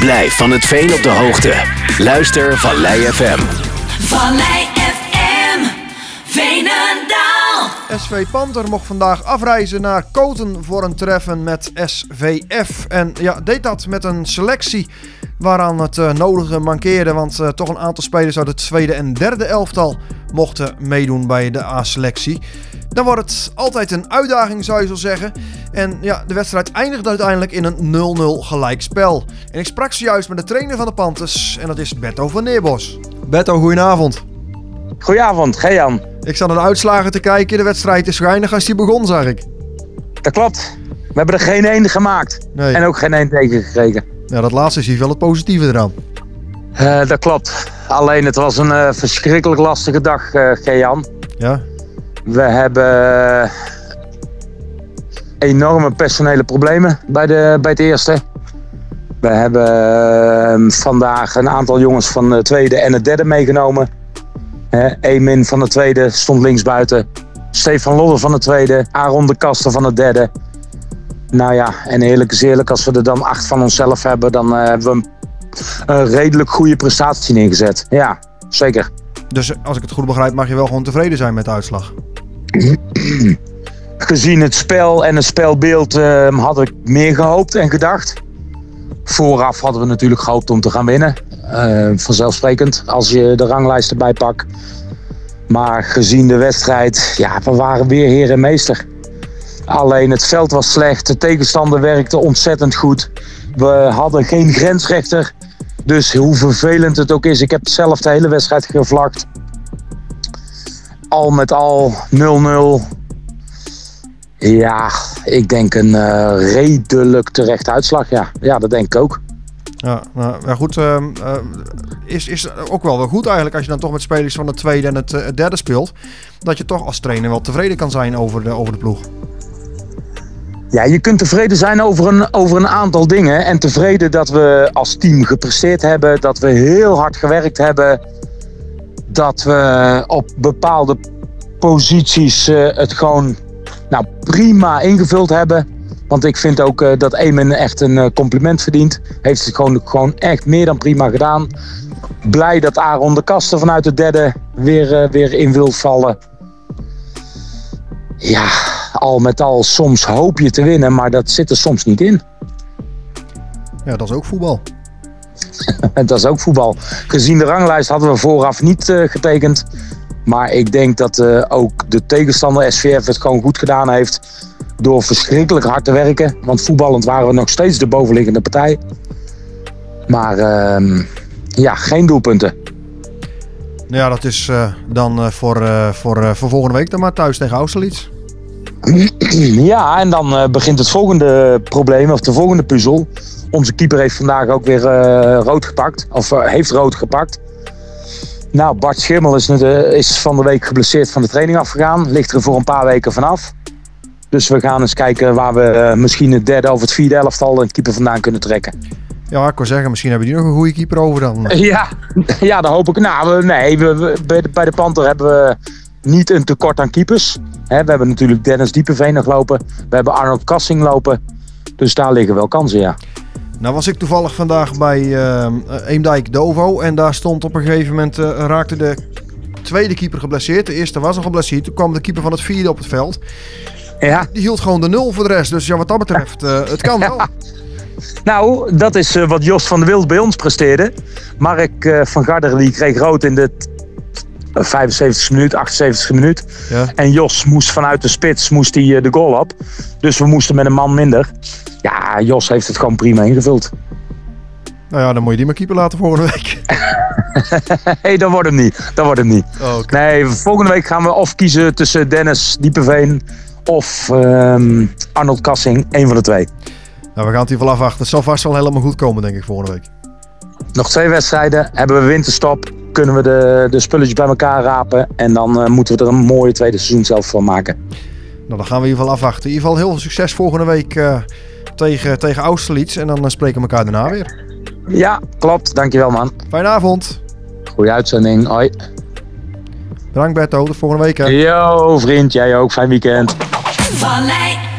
Blijf van het veen op de hoogte. Luister Vallei FM. Vallei FM, Veenendaal. SV Panther mocht vandaag afreizen naar Koten voor een treffen met SVF. En ja, deed dat met een selectie waaraan het eh, nodige mankeerde. Want eh, toch een aantal spelers uit het tweede en derde elftal mochten meedoen bij de A-selectie. Dan wordt het altijd een uitdaging, zou je zo zeggen. En ja, de wedstrijd eindigde uiteindelijk in een 0-0 gelijkspel. En ik sprak zojuist met de trainer van de Panthers en dat is Berto van Neerbos. Berto, goedenavond. Goedenavond, Gejan. Ik zat naar de uitslagen te kijken. De wedstrijd is weinig als die begon, zag ik. Dat klopt. We hebben er geen één gemaakt. Nee. En ook geen één tegen gekregen. Ja, dat laatste is hier wel het positieve eraan. Eh, dat klopt. Alleen het was een eh, verschrikkelijk lastige dag, eh Gejan. Ja, We hebben enorme personele problemen bij, de, bij het eerste. We hebben eh, vandaag een aantal jongens van de tweede en het derde meegenomen. Emin van de tweede stond linksbuiten. Stefan Lodder van de tweede. Aaron de Kaster van de derde. Nou ja, en eerlijk is eerlijk, als we er dan acht van onszelf hebben, dan eh, hebben we een, een redelijk goede prestatie neergezet. Ja, zeker. dus als ik het goed begrijp mag je wel gewoon tevreden zijn met de uitslag. gezien het spel en het spelbeeld eh, had ik meer gehoopt en gedacht. Vooraf hadden we natuurlijk gehoopt om te gaan winnen. Eh, vanzelfsprekend als je de ranglijst erbij pakt. Maar gezien de wedstrijd, ja, we waren weer heer en meester. Alleen het veld was slecht, de tegenstander werkte ontzettend goed. We hadden geen grensrechter. Dus hoe vervelend het ook is, ik heb zelf de hele wedstrijd gevlakt. Al met al 0-0. Ja, ik denk een eh, redelijk terechte uitslag. Ja. ja, dat denk ik ook. Ja, nou, ja goed. ehm, eh, is, is ook wel wel goed eigenlijk als je dan toch met spelers van het tweede en het, eh, het derde speelt. Dat je toch als trainer wel tevreden kan zijn over de, over de ploeg. Ja, je kunt tevreden zijn over een, over een aantal dingen. En tevreden dat we als team gepresteerd hebben. Dat we heel hard gewerkt hebben. Dat we op bepaalde posities het gewoon nou, prima ingevuld hebben. Want ik vind ook eh, dat Eamon echt een eh, compliment verdient. Heeft het gewoon, gewoon echt meer dan prima gedaan. Blij dat Aaron de Kasten vanuit de derde weer, eh, weer in wil vallen. Ja, al met al, soms hoop je te winnen, maar dat zit er soms niet in. Ja, dat is ook voetbal. dat is ook voetbal. Gezien de ranglijst hadden we vooraf niet getekend. Maar ik denk dat eh, ook de tegenstander SVF het gewoon goed gedaan heeft. Door verschrikkelijk hard te werken. Want voetballend waren we nog steeds de bovenliggende partij. Maar ehm, ja, geen doelpunten. Ja, dat is eh, dan eh, voor, voor, voor volgende week dan maar thuis tegen Austerlitz. Ja, en dan begint het volgende probleem, of de volgende puzzel. Onze keeper heeft vandaag ook weer rood gepakt. Of heeft rood gepakt. Nou, Bart Schimmel is, eh, is van de week geblesseerd van de training afgegaan. Ligt er voor een paar weken vanaf. Dus we gaan eens kijken waar we eh, misschien het derde of het vierde elftal een keeper vandaan kunnen trekken. Ja, ik wil zeggen, misschien hebben die nog een goede keeper over dan. Ja, ja dat hoop ik. Nou, we, nee, we, we- bij, de, bij de Panther hebben we niet een tekort aan keepers. We hebben natuurlijk Dennis Diepeveen nog lopen. We hebben Arnold Kassing lopen. Dus daar liggen wel kansen, ja. Nou was ik toevallig vandaag bij eh, Eemdijk Dovo. En daar stond op een gegeven moment, eh, raakte de tweede keeper geblesseerd. De eerste was al geblesseerd. Toen kwam de keeper van het vierde op het veld. Ja, Die hield gewoon de nul voor de rest. Dus ja, wat dat betreft, eh, het kan wel. nou, dat is wat Jos van der Wild bij ons presteerde. Mark van Garderen die kreeg rood in de 75 minuut, 78 minuut. Ja. En Jos moest vanuit de spits moest die, eh, de goal op. Dus we moesten met een man minder. Ja, Jos heeft het gewoon prima ingevuld. Nou ja, dan moet je die maar keeper laten volgende week. hey, dat wordt hem niet. Dat wordt hem niet. Oh. Nee, volgende week gaan we of kiezen tussen Dennis Diepeveen of ehm, Arnold Kassing. Een van de twee. Nou, we gaan het hier wel afwachten. Het zal vast wel helemaal goed komen, denk ik, volgende week. Nog twee wedstrijden. Hebben we winterstop. Kunnen we de, de spulletjes bij elkaar rapen. En dan eh, moeten we er een mooie tweede seizoen zelf van maken. Nou, dan gaan we in ieder geval afwachten. In ieder geval heel veel succes volgende week eh, tegen, tegen Austerlitz. En dan eh, spreken we elkaar daarna weer. Ja, klopt. Dankjewel man. Fijne avond. Goeie uitzending. Hoi. Bedankt Berto, tot volgende week. Hè. Yo vriend, jij ook. Fijn weekend. Vallei